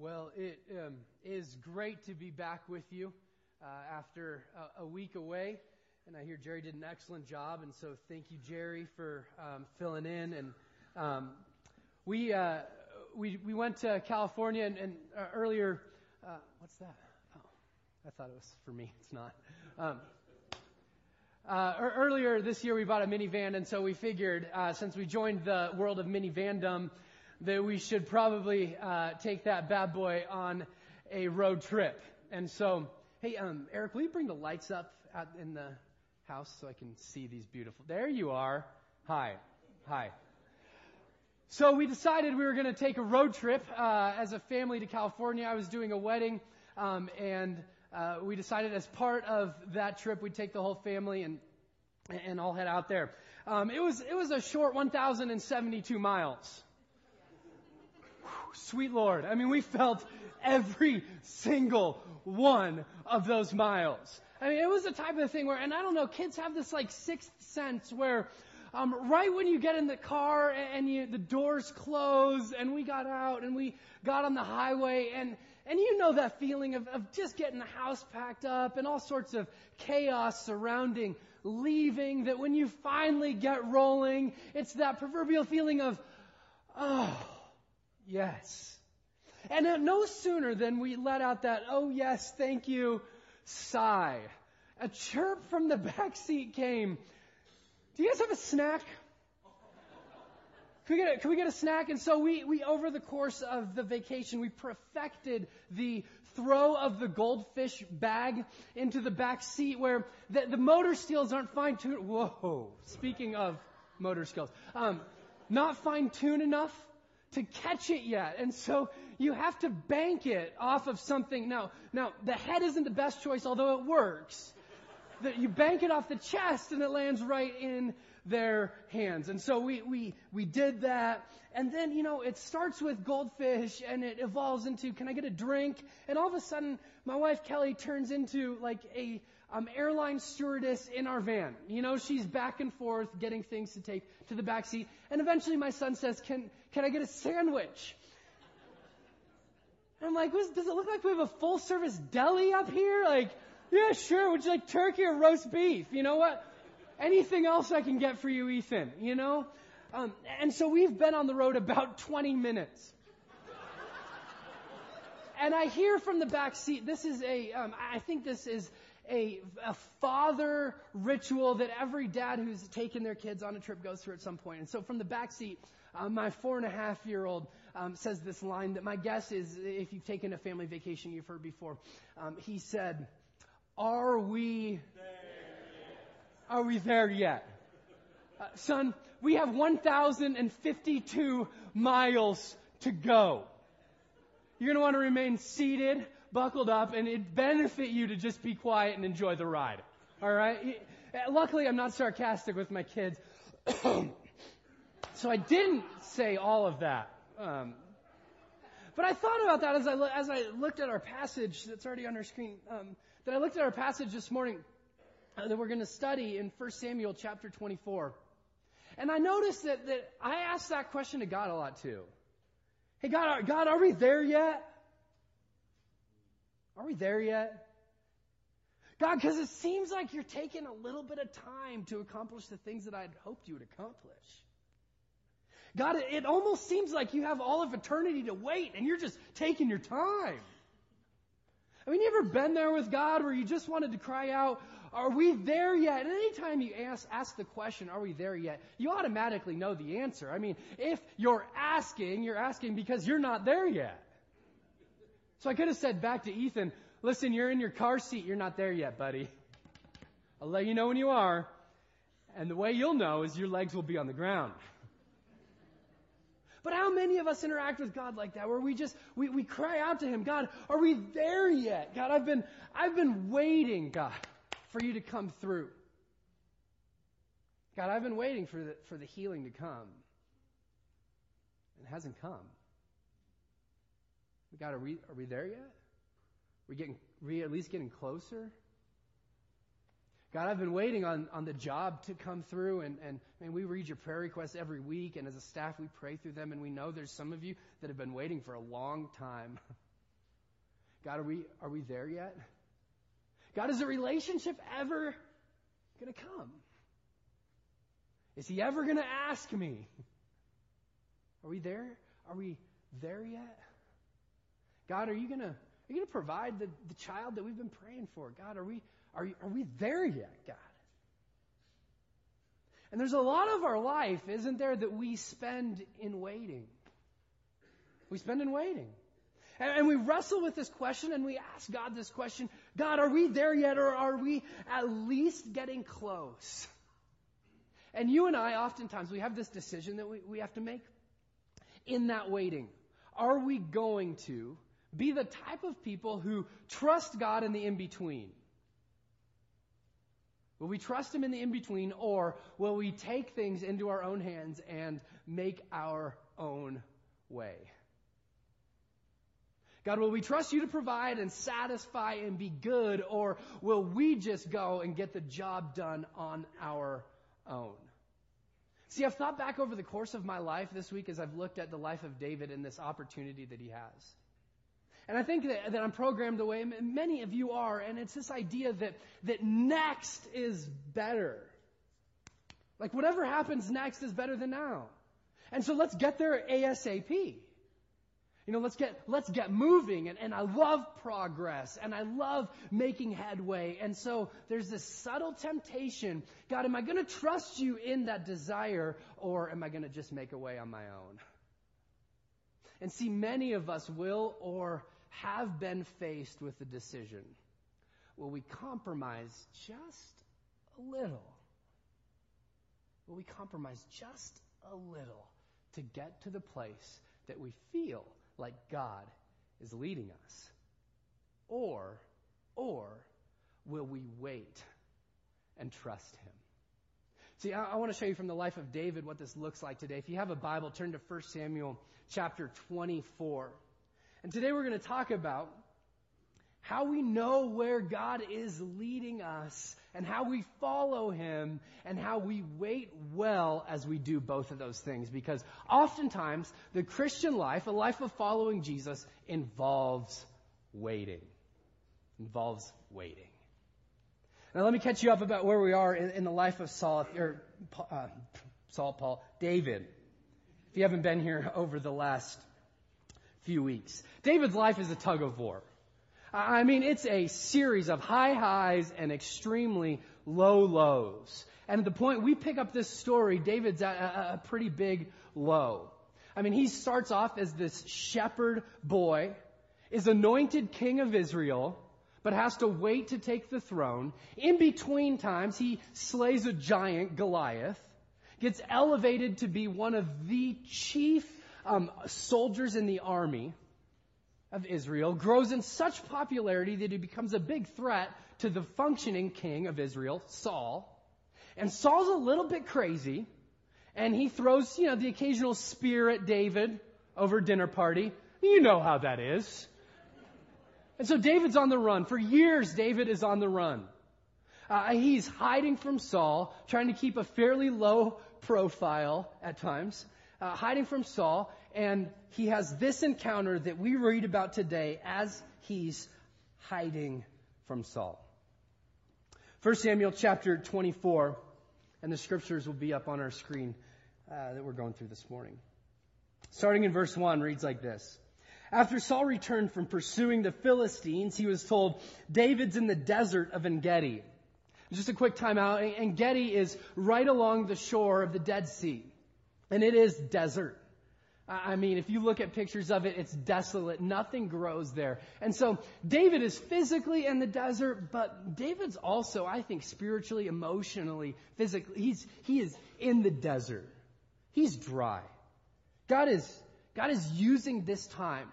Well, it um, is great to be back with you uh, after a, a, week away. And I hear Jerry did an excellent job, and so thank you, Jerry, for um, filling in. And um, we, uh, we we went to California, and, and uh, earlier, uh, what's that? Oh, I thought it was for me. It's not. Um, uh, earlier this year, we bought a minivan, and so we figured uh, since we joined the world of minivandom that we should probably uh, take that bad boy on a road trip. And so, hey, um, Eric, will you bring the lights up in the house so I can see these beautiful? There you are. Hi, hi. So we decided we were going to take a road trip uh, as a family to California. I was doing a wedding, um, and uh, we decided as part of that trip we'd take the whole family and and all head out there. Um, it was it was a short 1,072 miles sweet Lord. I mean, we felt every single one of those miles. I mean, it was the type of thing where, and I don't know, kids have this like sixth sense where, um, right when you get in the car and you, the doors close and we got out and we got on the highway and, and you know that feeling of, of just getting the house packed up and all sorts of chaos surrounding leaving that when you finally get rolling, it's that proverbial feeling of, oh, Yes. And no sooner than we let out that, oh yes, thank you, sigh. A chirp from the back seat came. Do you guys have a snack? Can we, get a, can we get a snack? And so we, we, over the course of the vacation, we perfected the throw of the goldfish bag into the back seat where the, the motor skills aren't fine tuned. Whoa. Speaking of motor skills. Um, not fine tuned enough to catch it yet. And so you have to bank it off of something. Now, now the head isn't the best choice, although it works. That you bank it off the chest and it lands right in their hands. And so we, we, we did that. And then, you know, it starts with goldfish and it evolves into, can I get a drink? And all of a sudden, my wife Kelly turns into like a um, airline stewardess in our van. You know, she's back and forth getting things to take to the back seat. And eventually my son says, can, can I get a sandwich? And I'm like, does it look like we have a full service deli up here? Like, yeah, sure. Would you like turkey or roast beef? You know what? Anything else I can get for you, Ethan? You know? Um, and so we've been on the road about 20 minutes. and I hear from the back seat, this is a. Um, I think this is a, a father ritual that every dad who's taken their kids on a trip goes through at some point. And so from the back seat, uh, my four and a half year old um, says this line that my guess is if you've taken a family vacation, you've heard before. Um, he said, are we there Are we there yet? Uh, son, we have 1,052 miles to go. You're going to want to remain seated, buckled up, and it'd benefit you to just be quiet and enjoy the ride. All right? Luckily, I'm not sarcastic with my kids. so I didn't say all of that. Um, but I thought about that as I, as I looked at our passage that's already on our screen. Um, that I looked at our passage this morning uh, that we're going to study in 1 Samuel chapter 24. And I noticed that, that I asked that question to God a lot too. Hey God, God, are we there yet? Are we there yet? God, because it seems like you're taking a little bit of time to accomplish the things that I'd hoped you would accomplish. God, it almost seems like you have all of eternity to wait and you're just taking your time. I mean, you ever been there with God where you just wanted to cry out, are we there yet? And anytime you ask, ask the question, are we there yet? You automatically know the answer. I mean, if you're asking, you're asking because you're not there yet. So I could have said back to Ethan, listen, you're in your car seat, you're not there yet, buddy. I'll let you know when you are. And the way you'll know is your legs will be on the ground. But how many of us interact with God like that, where we just, we, we cry out to Him, God, are we there yet? God, I've been, I've been waiting, God, for you to come through. God, I've been waiting for the, for the healing to come. And it hasn't come. God, are we, are we there yet? Are we getting, we at least getting closer? God, I've been waiting on, on the job to come through, and, and man, we read your prayer requests every week, and as a staff, we pray through them, and we know there's some of you that have been waiting for a long time. God, are we, are we there yet? God, is a relationship ever going to come? Is he ever going to ask me? Are we there? Are we there yet? God, are you going to are you going to provide the, the child that we've been praying for? God, are we, are, are we there yet, God? And there's a lot of our life, isn't there, that we spend in waiting. We spend in waiting. And, and we wrestle with this question and we ask God this question God, are we there yet or are we at least getting close? And you and I, oftentimes, we have this decision that we, we have to make in that waiting. Are we going to be the type of people who trust God in the in between? Will we trust Him in the in between, or will we take things into our own hands and make our own way? God, will we trust you to provide and satisfy and be good, or will we just go and get the job done on our own? See, I've thought back over the course of my life this week as I've looked at the life of David and this opportunity that he has. And I think that, that I'm programmed the way many of you are, and it's this idea that, that next is better. Like whatever happens next is better than now. And so let's get there ASAP. You know, let's get, let's get moving. And, and I love progress and I love making headway. And so there's this subtle temptation. God, am I going to trust you in that desire or am I going to just make a way on my own? And see, many of us will or have been faced with the decision will we compromise just a little? Will we compromise just a little to get to the place that we feel like God is leading us? Or, or will we wait and trust Him? See, I, I, want to show you from the life of David what this looks like today. If you have a Bible, turn to 1 Samuel chapter 24. And today we're going to talk about how we know where God is leading us and how we follow Him and how we wait well as we do both of those things. Because oftentimes the Christian life, a life of following Jesus, involves waiting. Involves waiting. Now let me catch you up about where we are in, in the life of Saul, or uh, Saul, Paul, David. If you haven't been here over the last few weeks. David's life is a tug of war. I mean, it's a series of high highs and extremely low lows. And at the point we pick up this story, David's at a, a pretty big low. I mean, he starts off as this shepherd boy, is anointed king of Israel, but has to wait to take the throne. In between times, he slays a giant, Goliath, gets elevated to be one of the chief um, soldiers in the army of Israel, grows in such popularity that he becomes a big threat to the functioning king of Israel, Saul. And Saul's a little bit crazy, and he throws, you know, the occasional spear at David over dinner party. You know how that is. And so David's on the run. For years, David is on the run. Uh, he's hiding from Saul, trying to keep a fairly low profile at times uh, hiding from Saul, and he has this encounter that we read about today as he's hiding from Saul. 1 Samuel chapter 24, and the scriptures will be up on our screen uh, that we're going through this morning. Starting in verse 1 reads like this. After Saul returned from pursuing the Philistines, he was told, David's in the desert of Engedi. Just a quick time out. Engedi is right along the shore of the Dead Sea. And it is desert. I mean, if you look at pictures of it, it's desolate. Nothing grows there. And so David is physically in the desert, but David's also, I think, spiritually, emotionally, physically, he's, he is in the desert. He's dry. God is, God is using this time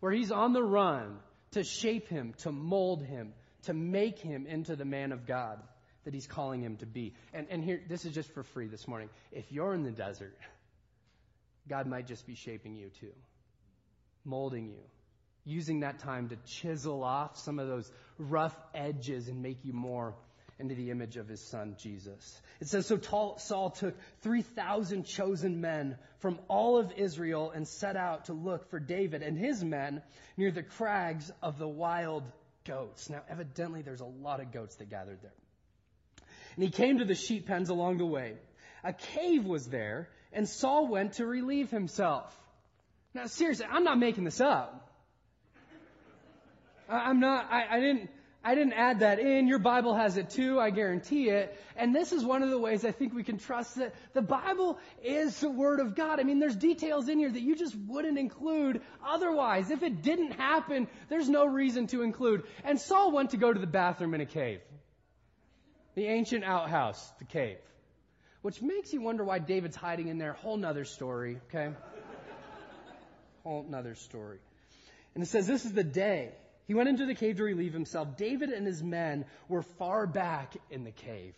where he's on the run to shape him, to mold him, to make him into the man of God that he's calling him to be. And, and here, this is just for free this morning. If you're in the desert, God might just be shaping you too, molding you, using that time to chisel off some of those rough edges and make you more into the image of his son Jesus. It says, So Saul took 3,000 chosen men from all of Israel and set out to look for David and his men near the crags of the wild goats. Now, evidently, there's a lot of goats that gathered there. And he came to the sheep pens along the way. A cave was there, and Saul went to relieve himself. Now, seriously, I'm not making this up. I'm not, I, I didn't, I didn't add that in. Your Bible has it too. I guarantee it. And this is one of the ways I think we can trust that the Bible is the Word of God. I mean, there's details in here that you just wouldn't include otherwise. If it didn't happen, there's no reason to include. And Saul went to go to the bathroom in a cave. The ancient outhouse, the cave. Which makes you wonder why David's hiding in there. Whole nother story, okay? Whole nother story. And it says, this is the day he went into the cave to relieve himself. David and his men were far back in the cave.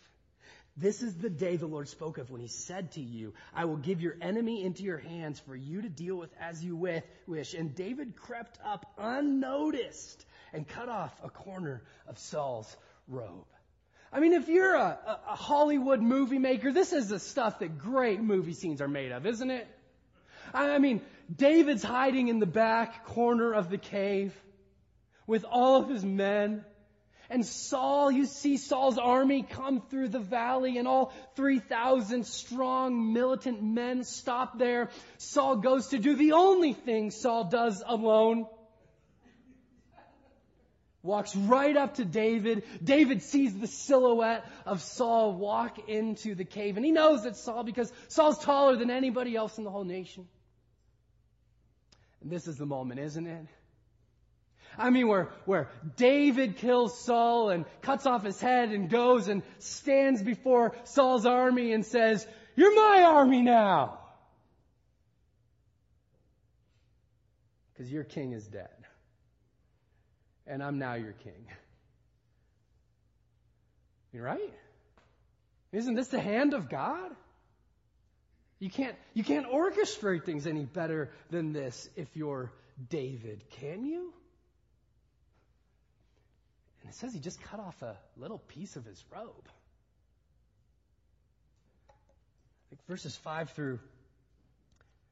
This is the day the Lord spoke of when he said to you, I will give your enemy into your hands for you to deal with as you wish. And David crept up unnoticed and cut off a corner of Saul's robe. I mean, if you're a, a, Hollywood movie maker, this is the stuff that great movie scenes are made of, isn't it? I mean, David's hiding in the back corner of the cave with all of his men. And Saul, you see Saul's army come through the valley and all 3,000 strong militant men stop there. Saul goes to do the only thing Saul does alone. Walks right up to David. David sees the silhouette of Saul walk into the cave. And he knows it's Saul because Saul's taller than anybody else in the whole nation. And this is the moment, isn't it? I mean, where, where David kills Saul and cuts off his head and goes and stands before Saul's army and says, You're my army now! Because your king is dead. And I'm now your king. You're right? Isn't this the hand of God? You can't, you can't orchestrate things any better than this if you're David, can you? And it says he just cut off a little piece of his robe. verses 5 through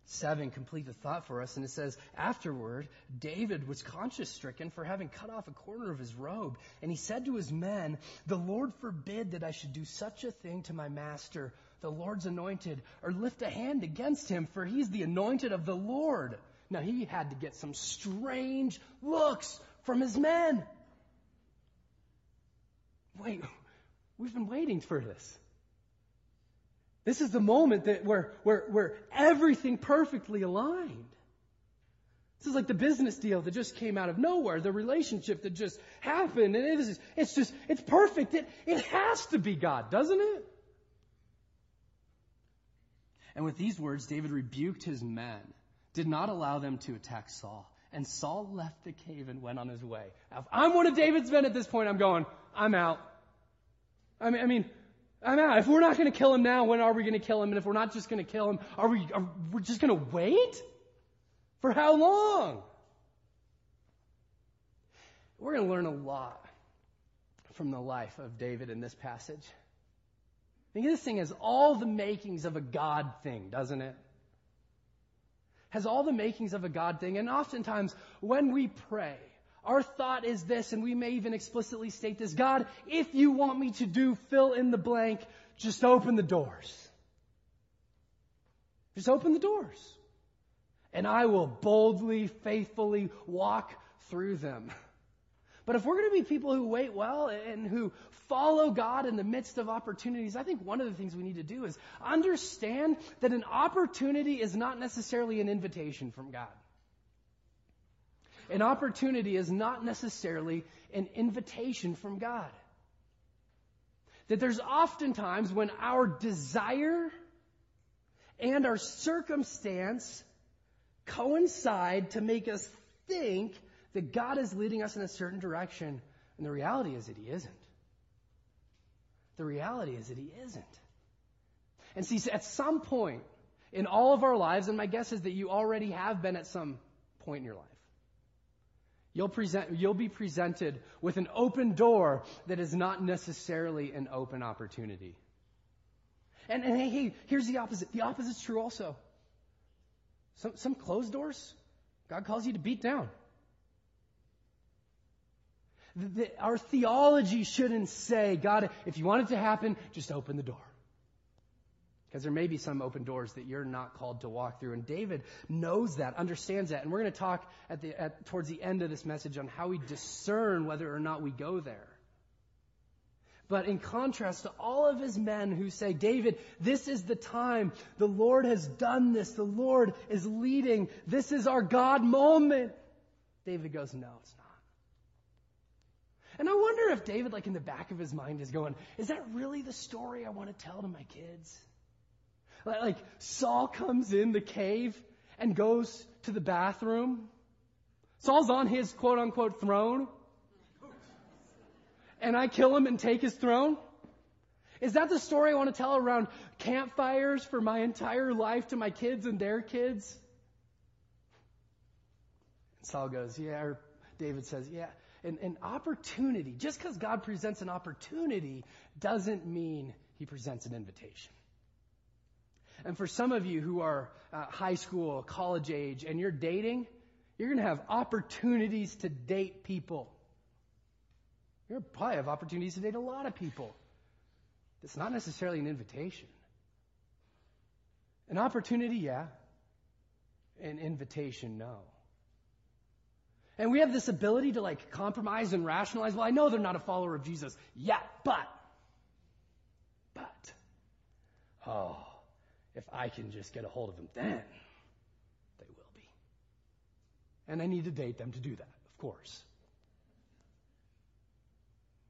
7 complete the thought for us, and it says, Afterward, David was conscience stricken for having cut off a corner of his robe, and he said to his men, The Lord forbid that I should do such a thing to my master, the Lord's anointed, or lift a hand against him, for he's the anointed of the Lord. Now he had to get some strange looks from his men. Wait, we've been waiting for this. This is the moment that where, where, where everything perfectly aligned. This is like the business deal that just came out of nowhere, the relationship that just happened, and it is, it's just, it's perfect. It, it has to be God, doesn't it? And with these words, David rebuked his men, did not allow them to attack Saul. And Saul left the cave and went on his way. Now, if I'm one of David's men at this point, I'm going, I'm out. I mean, I mean, I'm out. If we're not going to kill him now, when are we going to kill him? And if we're not just going to kill him, are we, are we just going to wait? For how long? We're going to learn a lot from the life of David in this passage. I think this thing has all the makings of a God thing, doesn't it? has all the makings of a God thing. And oftentimes, when we pray, our thought is this, and we may even explicitly state this God, if you want me to do fill in the blank, just open the doors. Just open the doors. And I will boldly, faithfully walk through them. But if we're going to be people who wait well and who follow God in the midst of opportunities, I think one of the things we need to do is understand that an opportunity is not necessarily an invitation from God. An opportunity is not necessarily an invitation from God. That there's oftentimes when our desire and our circumstance coincide to make us think that God is leading us in a certain direction, and the reality is that He isn't. The reality is that He isn't. And see, at some point in all of our lives, and my guess is that you already have been at some point in your life, You'll present, you'll be presented with an open door that is not necessarily an open opportunity. And, and hey, hey, here's the opposite. The opposite's true also. Some, some closed doors, God calls you to beat down. The, the, our theology shouldn't say, God, if you want it to happen, just open the door. Because there may be some open doors that you're not called to walk through. And David knows that, understands that. And we're going to talk at the, at, towards the end of this message on how we discern whether or not we go there. But in contrast to all of his men who say, David, this is the time. The Lord has done this. The Lord is leading. This is our God moment. David goes, no, it's not. And I wonder if David, like in the back of his mind, is going, is that really the story I want to tell to my kids? Like Saul comes in the cave and goes to the bathroom. Saul's on his quote unquote throne. And I kill him and take his throne? Is that the story I want to tell around campfires for my entire life to my kids and their kids? And Saul goes, yeah, or David says, yeah. And, an opportunity, just because God presents an opportunity doesn't mean he presents an invitation. And for some of you who are uh, high school, college age, and you're dating, you're going to have opportunities to date people. You're probably have opportunities to date a lot of people. It's not necessarily an invitation. An opportunity, yeah. An invitation, no. And we have this ability to like compromise and rationalize. Well, I know they're not a follower of Jesus yet, but, but, oh, if I can just get a hold of them, then they will be. And I need to date them to do that, of course.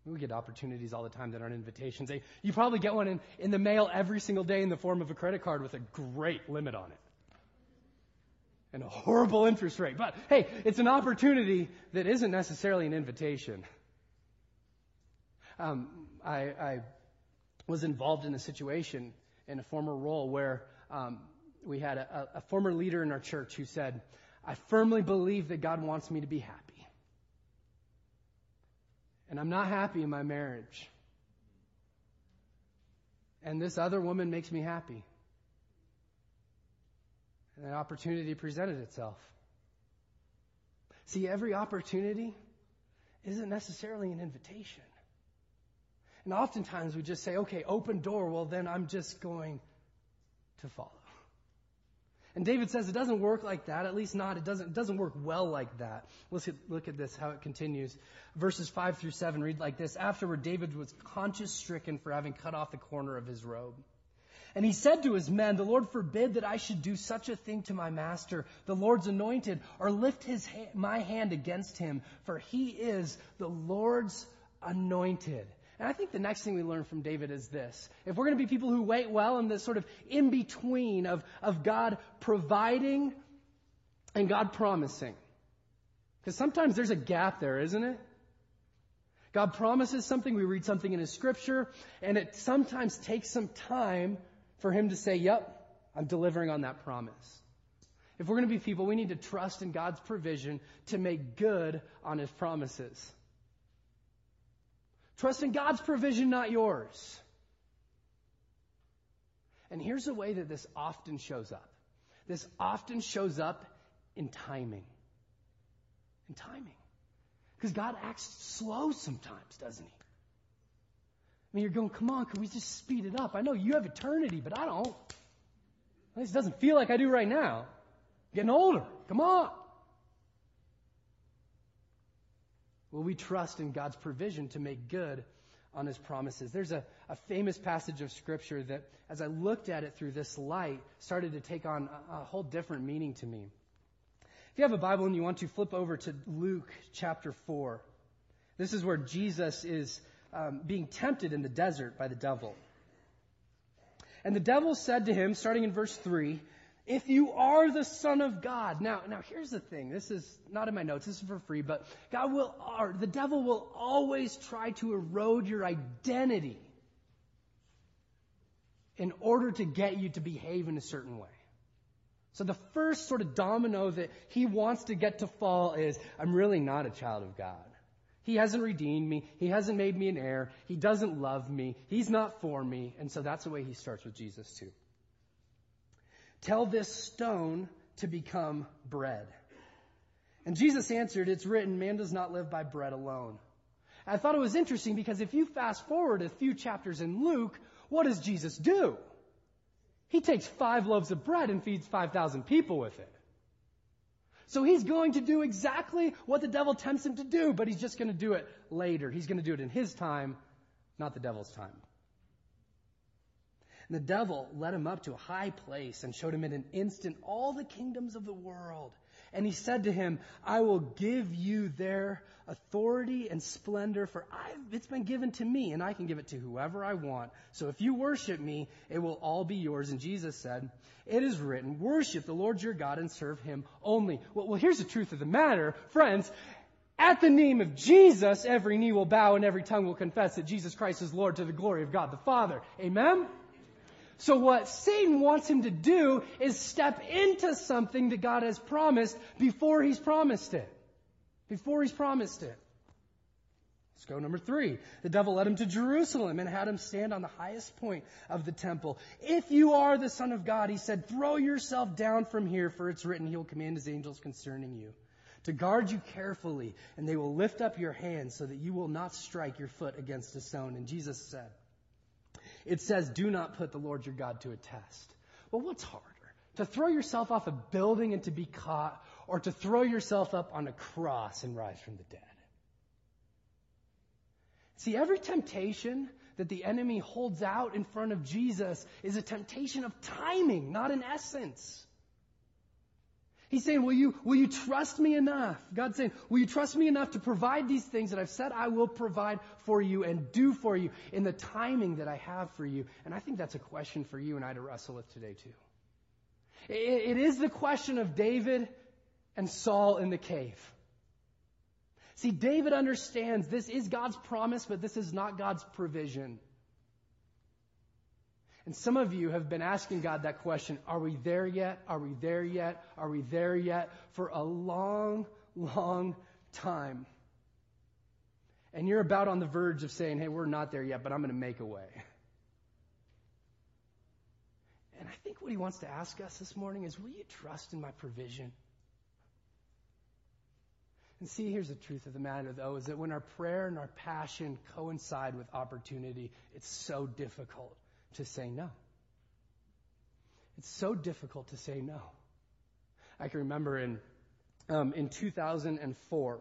We get opportunities all the time that aren't invitations. You probably get one in, in the mail every single day in the form of a credit card with a great limit on it. And a horrible interest rate. But hey, it's an opportunity that isn't necessarily an invitation. Um, I, I was involved in a situation in a former role where um, we had a, a former leader in our church who said, I firmly believe that God wants me to be happy. And I'm not happy in my marriage. And this other woman makes me happy. And an opportunity presented itself. See, every opportunity isn't necessarily an invitation. And oftentimes we just say, okay, open door, well then I'm just going to follow. And David says it doesn't work like that, at least not, it doesn't, it doesn't work well like that. Let's look at this, how it continues. Verses 5 through 7 read like this. Afterward, David was conscience stricken for having cut off the corner of his robe. And he said to his men, The Lord forbid that I should do such a thing to my master, the Lord's anointed, or lift his ha- my hand against him, for he is the Lord's anointed. And I think the next thing we learn from David is this. If we're going to be people who wait well in this sort of in between of, of God providing and God promising. Because sometimes there's a gap there, isn't it? God promises something, we read something in His scripture, and it sometimes takes some time for Him to say, yep, I'm delivering on that promise. If we're going to be people, we need to trust in God's provision to make good on His promises. Trust in God's provision, not yours. And here's a way that this often shows up. This often shows up in timing. In timing. Because God acts slow sometimes, doesn't he? I mean, you're going, come on, can we just speed it up? I know you have eternity, but I don't. At least it doesn't feel like I do right now. I'm getting older. Come on. Will we trust in God's provision to make good on his promises? There's a, a famous passage of scripture that, as I looked at it through this light, started to take on a, a whole different meaning to me. If you have a Bible and you want to flip over to Luke chapter 4, this is where Jesus is um, being tempted in the desert by the devil. And the devil said to him, starting in verse 3, if you are the Son of God. Now, now here's the thing. This is not in my notes. This is for free, but God will, or the devil will always try to erode your identity in order to get you to behave in a certain way. So the first sort of domino that he wants to get to fall is, I'm really not a child of God. He hasn't redeemed me. He hasn't made me an heir. He doesn't love me. He's not for me. And so that's the way he starts with Jesus too. Tell this stone to become bread. And Jesus answered, It's written, man does not live by bread alone. I thought it was interesting because if you fast forward a few chapters in Luke, what does Jesus do? He takes five loaves of bread and feeds 5,000 people with it. So he's going to do exactly what the devil tempts him to do, but he's just going to do it later. He's going to do it in his time, not the devil's time. And the devil led him up to a high place and showed him in an instant all the kingdoms of the world. And he said to him, I will give you their authority and splendor, for I've, it's been given to me, and I can give it to whoever I want. So if you worship me, it will all be yours. And Jesus said, It is written, worship the Lord your God and serve him only. Well, well here's the truth of the matter, friends. At the name of Jesus, every knee will bow and every tongue will confess that Jesus Christ is Lord to the glory of God the Father. Amen? So what Satan wants him to do is step into something that God has promised before he's promised it. Before he's promised it. Let's go number three. The devil led him to Jerusalem and had him stand on the highest point of the temple. If you are the son of God, he said, throw yourself down from here, for it's written, he will command his angels concerning you to guard you carefully, and they will lift up your hands so that you will not strike your foot against a stone. And Jesus said, it says, do not put the Lord your God to a test. Well, what's harder? To throw yourself off a building and to be caught, or to throw yourself up on a cross and rise from the dead? See, every temptation that the enemy holds out in front of Jesus is a temptation of timing, not an essence. He's saying, will you, will you trust me enough? God's saying, will you trust me enough to provide these things that I've said I will provide for you and do for you in the timing that I have for you? And I think that's a question for you and I to wrestle with today too. it, it is the question of David and Saul in the cave. See, David understands this is God's promise, but this is not God's provision. And some of you have been asking God that question Are we there yet? Are we there yet? Are we there yet? For a long, long time. And you're about on the verge of saying, Hey, we're not there yet, but I'm going to make a way. And I think what he wants to ask us this morning is Will you trust in my provision? And see, here's the truth of the matter, though, is that when our prayer and our passion coincide with opportunity, it's so difficult to say no. It's so difficult to say no. I can remember in um, in 2004,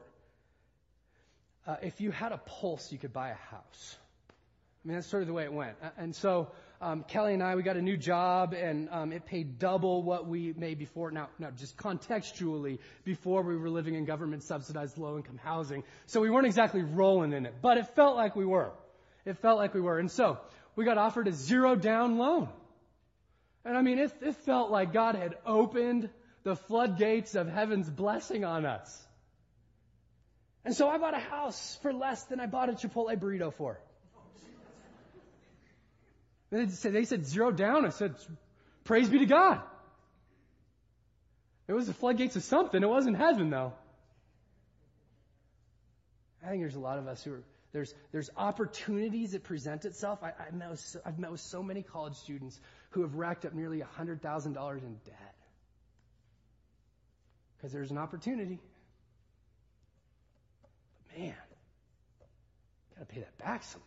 uh, if you had a pulse, you could buy a house. I mean, that's sort of the way it went. And so um, Kelly and I, we got a new job, and um, it paid double what we made before. Now, now, just contextually, before we were living in government-subsidized low-income housing, so we weren't exactly rolling in it, but it felt like we were. It felt like we were, and so we got offered a zero down loan. And I mean, it, it felt like God had opened the floodgates of heaven's blessing on us. And so I bought a house for less than I bought a Chipotle burrito for. They said, they said zero down. I said, praise be to God. It was the floodgates of something. It wasn't heaven though. I think there's a lot of us who are there's, there's opportunities that present itself. I, I met I've met with so many college students who have racked up nearly $100,000 in debt. Because there's an opportunity. But man, got to pay that back someday.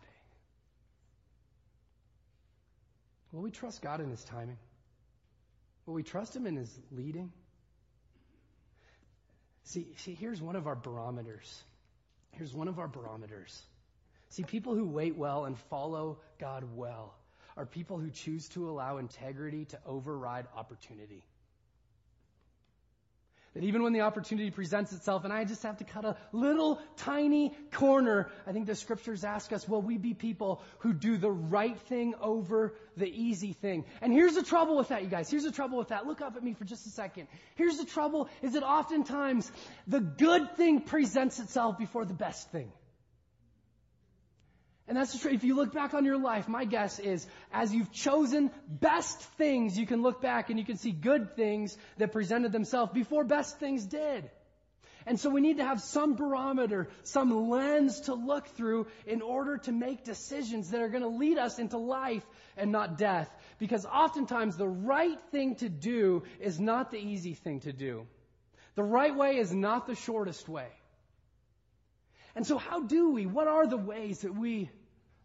Will we trust God in His timing? Will we trust Him in His leading? See, see, here's one of our barometers. Here's one of our barometers. See, people who wait well and follow God well are people who choose to allow integrity to override opportunity. That even when the opportunity presents itself and I just have to cut a little tiny corner, I think the scriptures ask us, will we be people who do the right thing over the easy thing? And here's the trouble with that, you guys. Here's the trouble with that. Look up at me for just a second. Here's the trouble is that oftentimes the good thing presents itself before the best thing. And that's true. If you look back on your life, my guess is as you've chosen best things, you can look back and you can see good things that presented themselves before best things did. And so we need to have some barometer, some lens to look through in order to make decisions that are going to lead us into life and not death. Because oftentimes the right thing to do is not the easy thing to do. The right way is not the shortest way. And so how do we? What are the ways that we,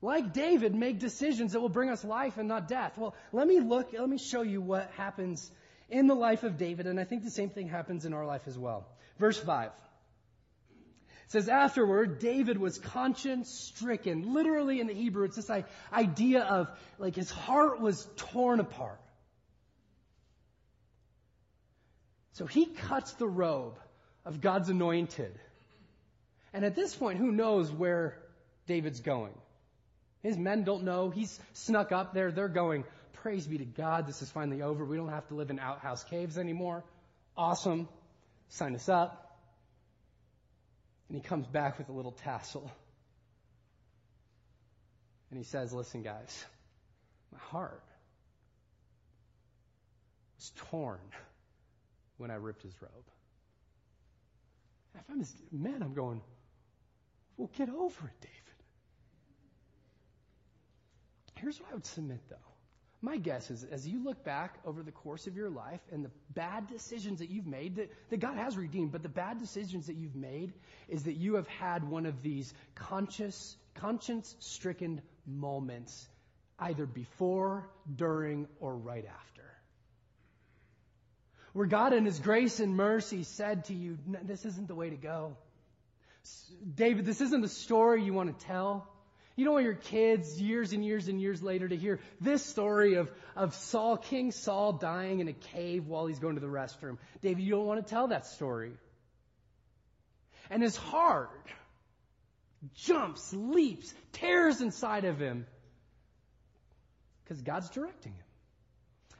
like David, make decisions that will bring us life and not death? Well, let me look, let me show you what happens in the life of David, and I think the same thing happens in our life as well. Verse 5. It says, afterward, David was conscience stricken. Literally in the Hebrew, it's this idea of like his heart was torn apart. So he cuts the robe of God's anointed and at this point, who knows where David's going? His men don't know. He's snuck up there. They're going, praise be to God, this is finally over. We don't have to live in outhouse caves anymore. Awesome. Sign us up. And he comes back with a little tassel. And he says, listen guys, my heart was torn when I ripped his robe. If I'm his man, I'm going, well, get over it, David. Here's what I would submit, though. My guess is as you look back over the course of your life and the bad decisions that you've made, that, that God has redeemed, but the bad decisions that you've made is that you have had one of these conscious, conscience stricken moments, either before, during, or right after. Where God in His grace and mercy said to you, this isn't the way to go. David, this isn't the story you want to tell. You don't want your kids years and years and years later to hear this story of, of Saul, King Saul dying in a cave while he's going to the restroom. David, you don't want to tell that story. And his heart jumps, leaps, tears inside of him because God's directing him.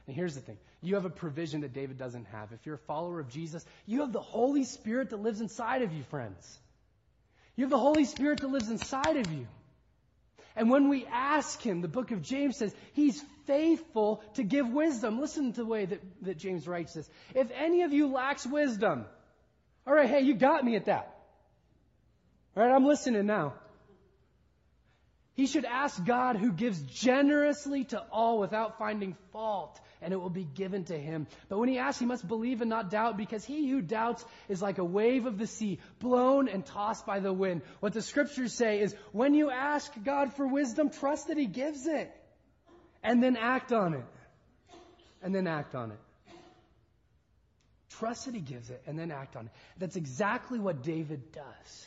And here's the thing. You have a provision that David doesn't have. If you're a follower of Jesus, you have the Holy Spirit that lives inside of you, friends. You have the Holy Spirit that lives inside of you. And when we ask Him, the book of James says, He's faithful to give wisdom. Listen to the way that, that James writes this. If any of you lacks wisdom, all right, hey, you got me at that. All right, I'm listening now. He should ask God who gives generously to all without finding fault and it will be given to him. But when he asks, he must believe and not doubt because he who doubts is like a wave of the sea, blown and tossed by the wind. What the scriptures say is when you ask God for wisdom, trust that he gives it and then act on it. And then act on it. Trust that he gives it and then act on it. That's exactly what David does.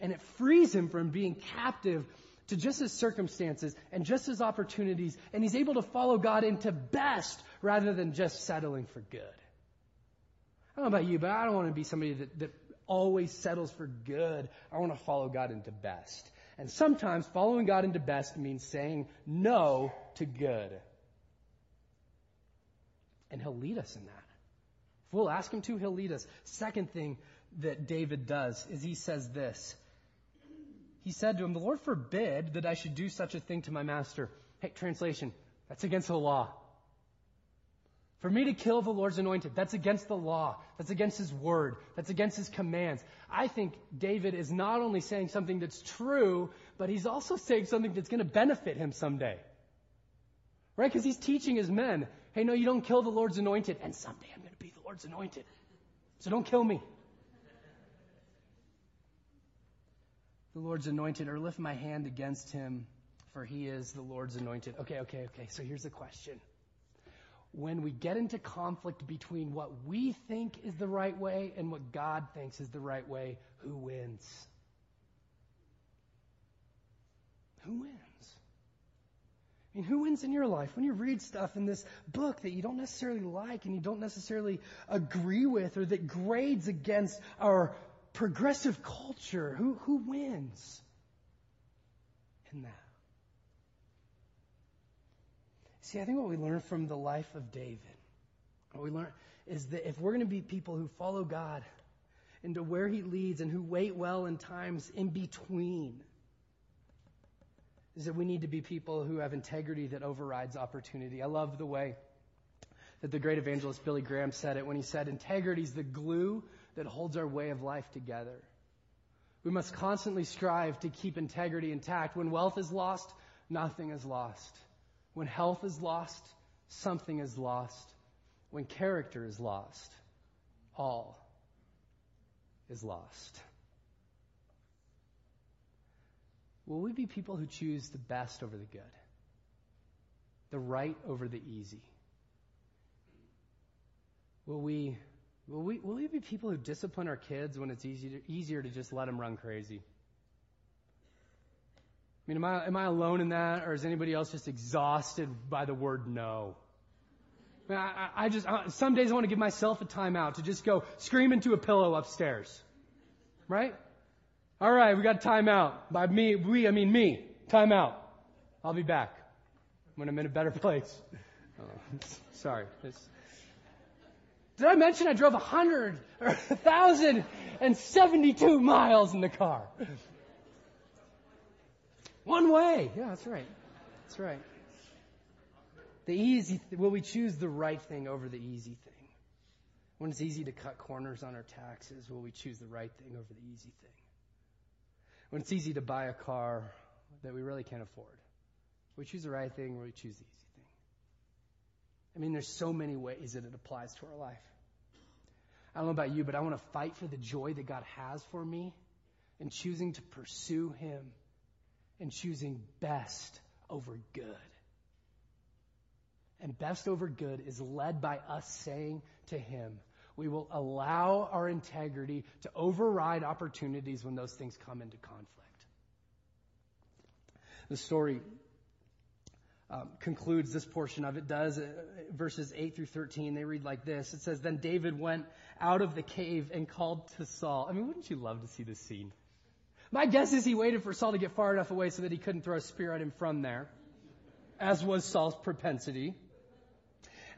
And it frees him from being captive to just his circumstances and just his opportunities, and he's able to follow God into best rather than just settling for good. I don't know about you, but I don't want to be somebody that, that always settles for good. I want to follow God into best. And sometimes following God into best means saying no to good. And he'll lead us in that. If we'll ask him to, he'll lead us. Second thing that David does is he says this he said to him, The Lord forbid that I should do such a thing to my master. Hey, translation, that's against the law. For me to kill the Lord's anointed, that's against the law. That's against his word. That's against his commands. I think David is not only saying something that's true, but he's also saying something that's going to benefit him someday. Right? Because he's teaching his men, hey, no, you don't kill the Lord's anointed, and someday I'm going to be the Lord's anointed. So don't kill me. The Lord's anointed or lift my hand against him, for he is the Lord's anointed. Okay, okay, okay. So here's the question. When we get into conflict between what we think is the right way and what God thinks is the right way, who wins? Who wins? I mean, who wins in your life when you read stuff in this book that you don't necessarily like and you don't necessarily agree with or that grades against our progressive culture, who, who wins in that? See, I think what we learn from the life of David, what we learn is that if we're going to be people who follow God into where he leads and who wait well in times in between, is that we need to be people who have integrity that overrides opportunity. I love the way that the great evangelist Billy Graham said it when he said, Integrity is the glue that holds our way of life together. We must constantly strive to keep integrity intact. When wealth is lost, nothing is lost. When health is lost, something is lost. When character is lost, all is lost. Will we be people who choose the best over the good? The right over the easy? Will we, will we, will we be people who discipline our kids when it's easier, easier to just let them run crazy? I mean, am I, am I alone in that, or is anybody else just exhausted by the word no? I, I, I just, I, some days I want to give myself a timeout to just go scream into a pillow upstairs. Right? All right, we got timeout. By me, we, I mean me. Timeout. I'll be back when I'm in a better place. Oh, sorry. It's, did I mention I drove a hundred or thousand and seventy-two miles in the car? One way. Yeah, that's right. That's right. The easy, th- will we choose the right thing over the easy thing? When it's easy to cut corners on our taxes, will we choose the right thing over the easy thing? When it's easy to buy a car that we really can't afford, will we choose the right thing or will we choose the easy thing. I mean, there's so many ways that it applies to our life. I don't know about you, but I want to fight for the joy that God has for me and choosing to pursue Him and choosing best over good. And best over good is led by us saying to Him, we will allow our integrity to override opportunities when those things come into conflict. The story um, concludes this portion of it does uh, verses 8 through 13 they read like this it says then david went out of the cave and called to saul i mean wouldn't you love to see this scene my guess is he waited for saul to get far enough away so that he couldn't throw a spear at him from there as was saul's propensity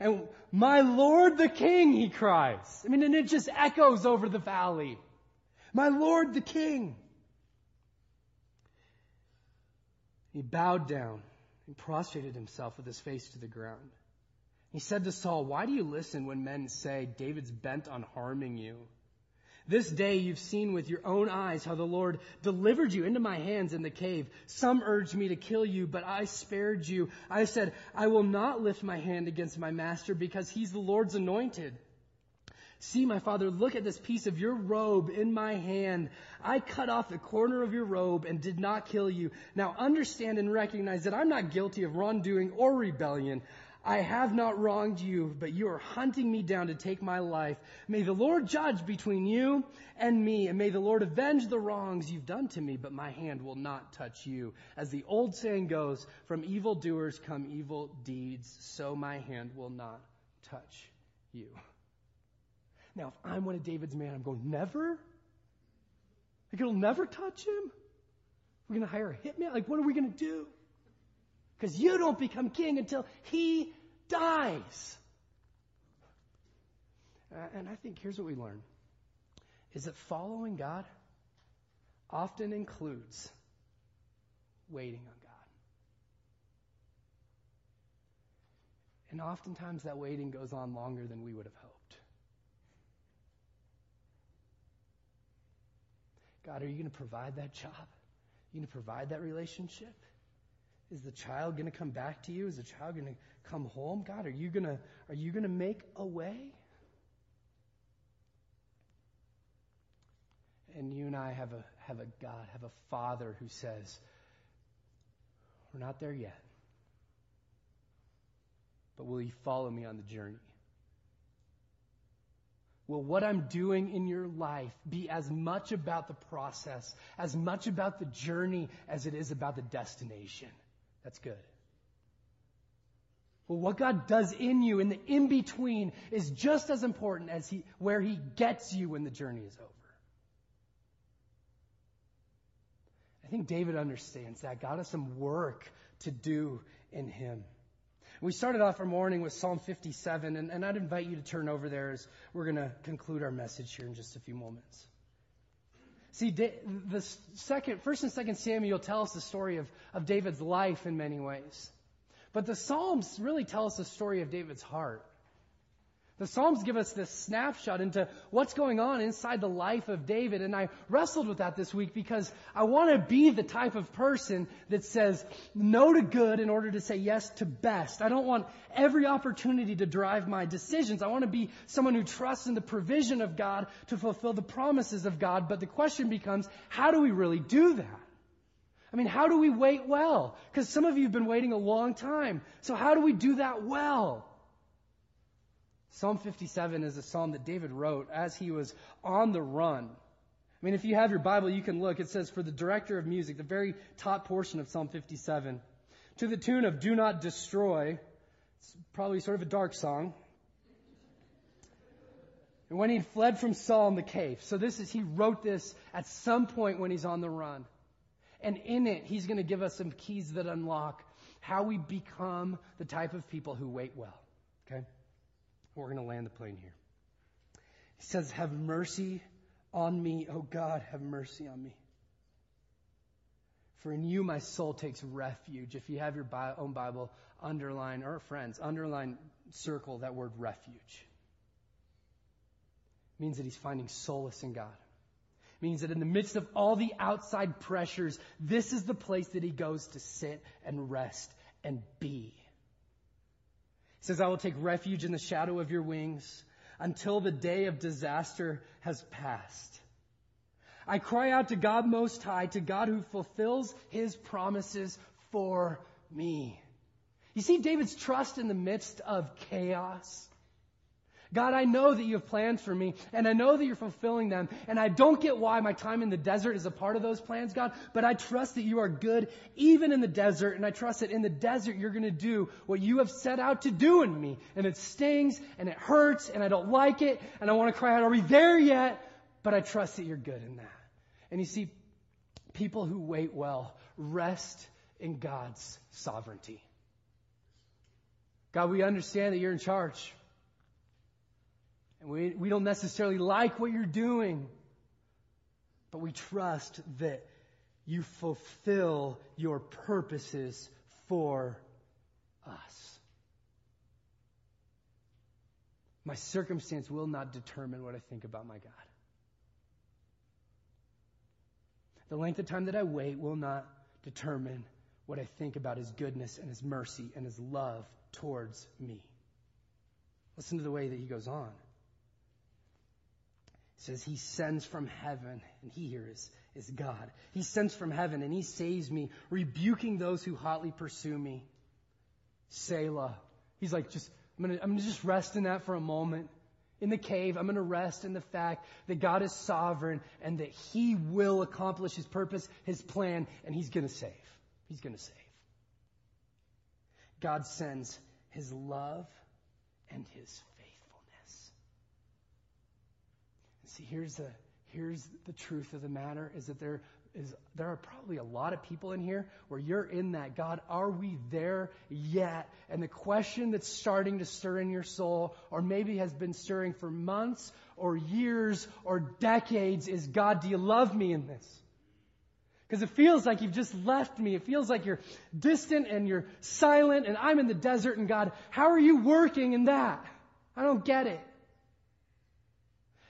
and my Lord the King, he cries. I mean, and it just echoes over the valley. My Lord the King. He bowed down and prostrated himself with his face to the ground. He said to Saul, Why do you listen when men say David's bent on harming you? This day you've seen with your own eyes how the Lord delivered you into my hands in the cave. Some urged me to kill you, but I spared you. I said, I will not lift my hand against my master because he's the Lord's anointed. See, my father, look at this piece of your robe in my hand. I cut off the corner of your robe and did not kill you. Now understand and recognize that I'm not guilty of wrongdoing or rebellion. I have not wronged you, but you are hunting me down to take my life. May the Lord judge between you and me, and may the Lord avenge the wrongs you've done to me, but my hand will not touch you. As the old saying goes, from evil doers come evil deeds, so my hand will not touch you. Now, if I'm one of David's men, I'm going, never? Like, it'll never touch him? We're going to hire a hitman? Like, what are we going to do? Because you don't become king until he dies. Uh, and I think here's what we learn is that following God often includes waiting on God. And oftentimes that waiting goes on longer than we would have hoped. God, are you going to provide that job? Are you going to provide that relationship? Is the child going to come back to you? Is the child going to come home? God, are you going to are you going to make a way? And you and I have a have a God, have a Father who says, "We're not there yet, but will you follow me on the journey?" Will what I'm doing in your life be as much about the process, as much about the journey as it is about the destination? That's good. Well, what God does in you in the in between is just as important as he, where He gets you when the journey is over. I think David understands that. God has some work to do in him. We started off our morning with Psalm 57, and, and I'd invite you to turn over there as we're going to conclude our message here in just a few moments. See, the second, first and second Samuel tell us the story of, of David's life in many ways. But the Psalms really tell us the story of David's heart. The Psalms give us this snapshot into what's going on inside the life of David. And I wrestled with that this week because I want to be the type of person that says no to good in order to say yes to best. I don't want every opportunity to drive my decisions. I want to be someone who trusts in the provision of God to fulfill the promises of God. But the question becomes, how do we really do that? I mean, how do we wait well? Because some of you have been waiting a long time. So how do we do that well? Psalm 57 is a psalm that David wrote as he was on the run. I mean, if you have your Bible, you can look. It says, for the director of music, the very top portion of Psalm 57, to the tune of Do Not Destroy. It's probably sort of a dark song. And when he fled from Saul in the cave. So this is, he wrote this at some point when he's on the run. And in it, he's going to give us some keys that unlock how we become the type of people who wait well. We're going to land the plane here. He says, Have mercy on me, O God, have mercy on me. For in you my soul takes refuge. If you have your own Bible, underline, or friends, underline, circle that word refuge. It means that he's finding solace in God. It means that in the midst of all the outside pressures, this is the place that he goes to sit and rest and be says, I will take refuge in the shadow of your wings until the day of disaster has passed. I cry out to God Most High, to God who fulfills his promises for me. You see David's trust in the midst of chaos. God, I know that you have plans for me, and I know that you're fulfilling them, and I don't get why my time in the desert is a part of those plans, God, but I trust that you are good even in the desert, and I trust that in the desert you're going to do what you have set out to do in me. And it stings, and it hurts, and I don't like it, and I want to cry out, are we there yet? But I trust that you're good in that. And you see, people who wait well rest in God's sovereignty. God, we understand that you're in charge. And we, we don't necessarily like what you're doing, but we trust that you fulfill your purposes for us. My circumstance will not determine what I think about my God. The length of time that I wait will not determine what I think about His goodness and His mercy and His love towards me. Listen to the way that He goes on says he sends from heaven, and he here is, is God. He sends from heaven and he saves me, rebuking those who hotly pursue me. Selah. He's like, just, I'm gonna, I'm gonna just rest in that for a moment. In the cave, I'm gonna rest in the fact that God is sovereign and that he will accomplish his purpose, his plan, and he's gonna save. He's gonna save. God sends his love and his See, here's the, here's the truth of the matter is that there is, there are probably a lot of people in here where you're in that. God, are we there yet? And the question that's starting to stir in your soul, or maybe has been stirring for months or years or decades is, God, do you love me in this? Because it feels like you've just left me. It feels like you're distant and you're silent and I'm in the desert and God, how are you working in that? I don't get it.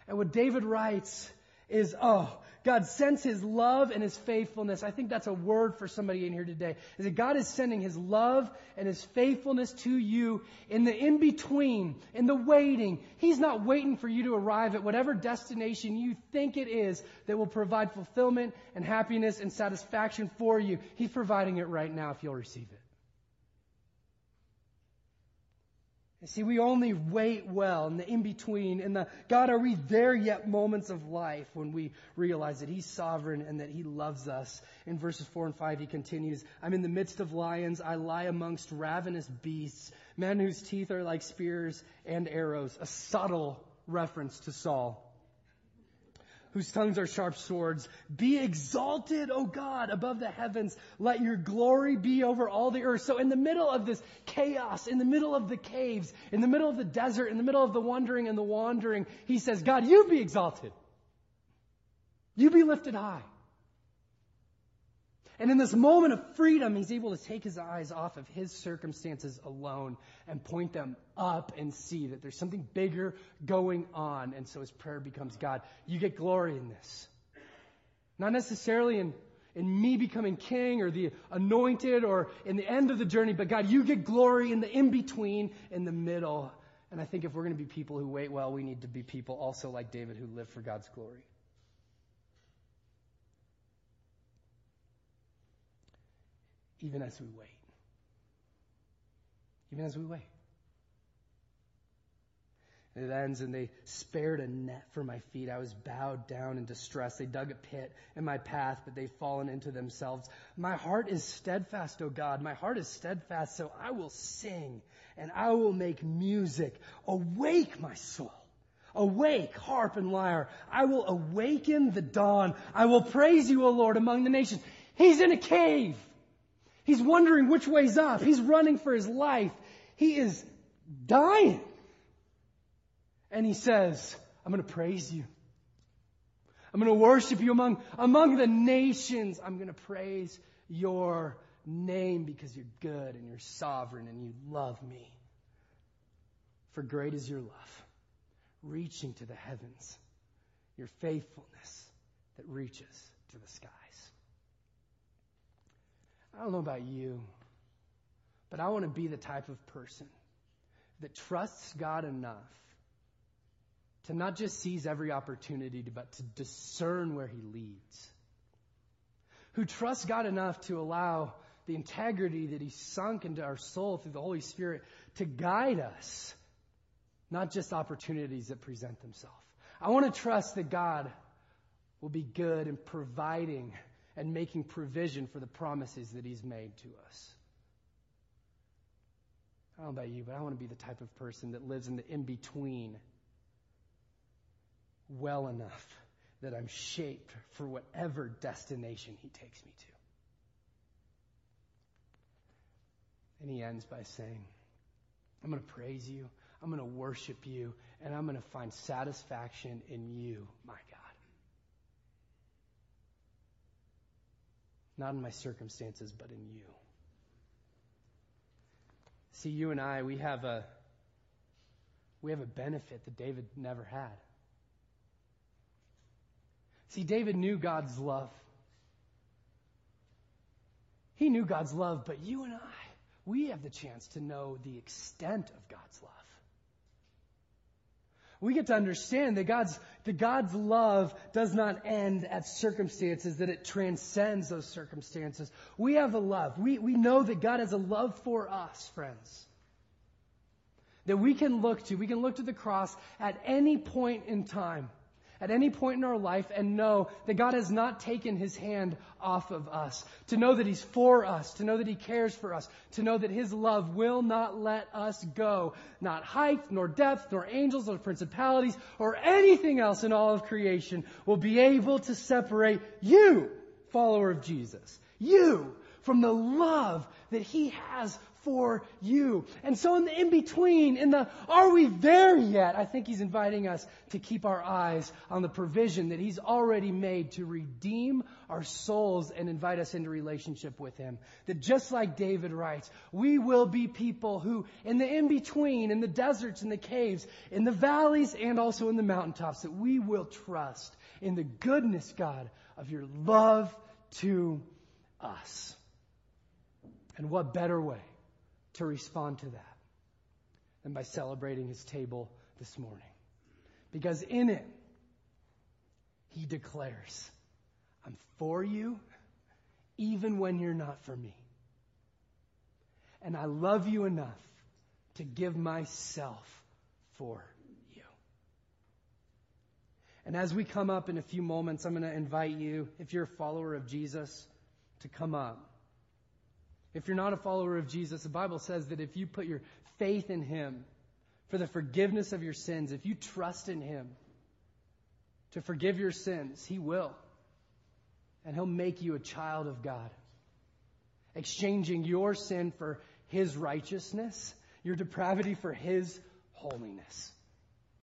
And what David writes is, oh, God sends His love and His faithfulness. I think that's a word for somebody in here today. Is that God is sending His love and His faithfulness to you in the in between, in the waiting. He's not waiting for you to arrive at whatever destination you think it is that will provide fulfillment and happiness and satisfaction for you. He's providing it right now if you'll receive it. See, we only wait well in the in between, in the God, are we there yet moments of life when we realize that He's sovereign and that He loves us. In verses 4 and 5, He continues, I'm in the midst of lions, I lie amongst ravenous beasts, men whose teeth are like spears and arrows. A subtle reference to Saul whose tongues are sharp swords. Be exalted, O God, above the heavens. Let your glory be over all the earth. So in the middle of this chaos, in the middle of the caves, in the middle of the desert, in the middle of the wandering and the wandering, he says, God, you be exalted. You be lifted high. And in this moment of freedom, he's able to take his eyes off of his circumstances alone and point them up and see that there's something bigger going on. And so his prayer becomes God, you get glory in this. Not necessarily in, in me becoming king or the anointed or in the end of the journey, but God, you get glory in the in between, in the middle. And I think if we're going to be people who wait well, we need to be people also like David who live for God's glory. Even as we wait. Even as we wait. It ends, and they spared a net for my feet. I was bowed down in distress. They dug a pit in my path, but they've fallen into themselves. My heart is steadfast, O God. My heart is steadfast, so I will sing and I will make music. Awake, my soul. Awake, harp and lyre. I will awaken the dawn. I will praise you, O Lord, among the nations. He's in a cave. He's wondering which way's up. He's running for his life. He is dying. And he says, I'm going to praise you. I'm going to worship you among, among the nations. I'm going to praise your name because you're good and you're sovereign and you love me. For great is your love, reaching to the heavens, your faithfulness that reaches to the skies. I don't know about you, but I want to be the type of person that trusts God enough to not just seize every opportunity, but to discern where He leads. Who trusts God enough to allow the integrity that He sunk into our soul through the Holy Spirit to guide us, not just opportunities that present themselves. I want to trust that God will be good in providing and making provision for the promises that He's made to us. I don't know about you, but I want to be the type of person that lives in the in between well enough that I'm shaped for whatever destination He takes me to. And He ends by saying, I'm going to praise you, I'm going to worship you, and I'm going to find satisfaction in you, my God. Not in my circumstances, but in you. See, you and I, we have a we have a benefit that David never had. See, David knew God's love. He knew God's love, but you and I, we have the chance to know the extent of God's love we get to understand that God's, that God's love does not end at circumstances, that it transcends those circumstances. We have a love. We, we know that God has a love for us, friends. That we can look to. We can look to the cross at any point in time at any point in our life and know that God has not taken his hand off of us. To know that he's for us, to know that he cares for us, to know that his love will not let us go. Not height, nor depth, nor angels, nor principalities, or anything else in all of creation will be able to separate you, follower of Jesus. You from the love that he has for you. And so in the in between, in the are we there yet? I think he's inviting us to keep our eyes on the provision that he's already made to redeem our souls and invite us into relationship with him. That just like David writes, we will be people who in the in between, in the deserts, in the caves, in the valleys, and also in the mountaintops, that we will trust in the goodness, God, of your love to us. And what better way to respond to that than by celebrating his table this morning. Because in it, he declares, I'm for you even when you're not for me. And I love you enough to give myself for you. And as we come up in a few moments, I'm going to invite you, if you're a follower of Jesus, to come up. If you're not a follower of Jesus, the Bible says that if you put your faith in Him for the forgiveness of your sins, if you trust in Him to forgive your sins, He will. And He'll make you a child of God, exchanging your sin for His righteousness, your depravity for His holiness.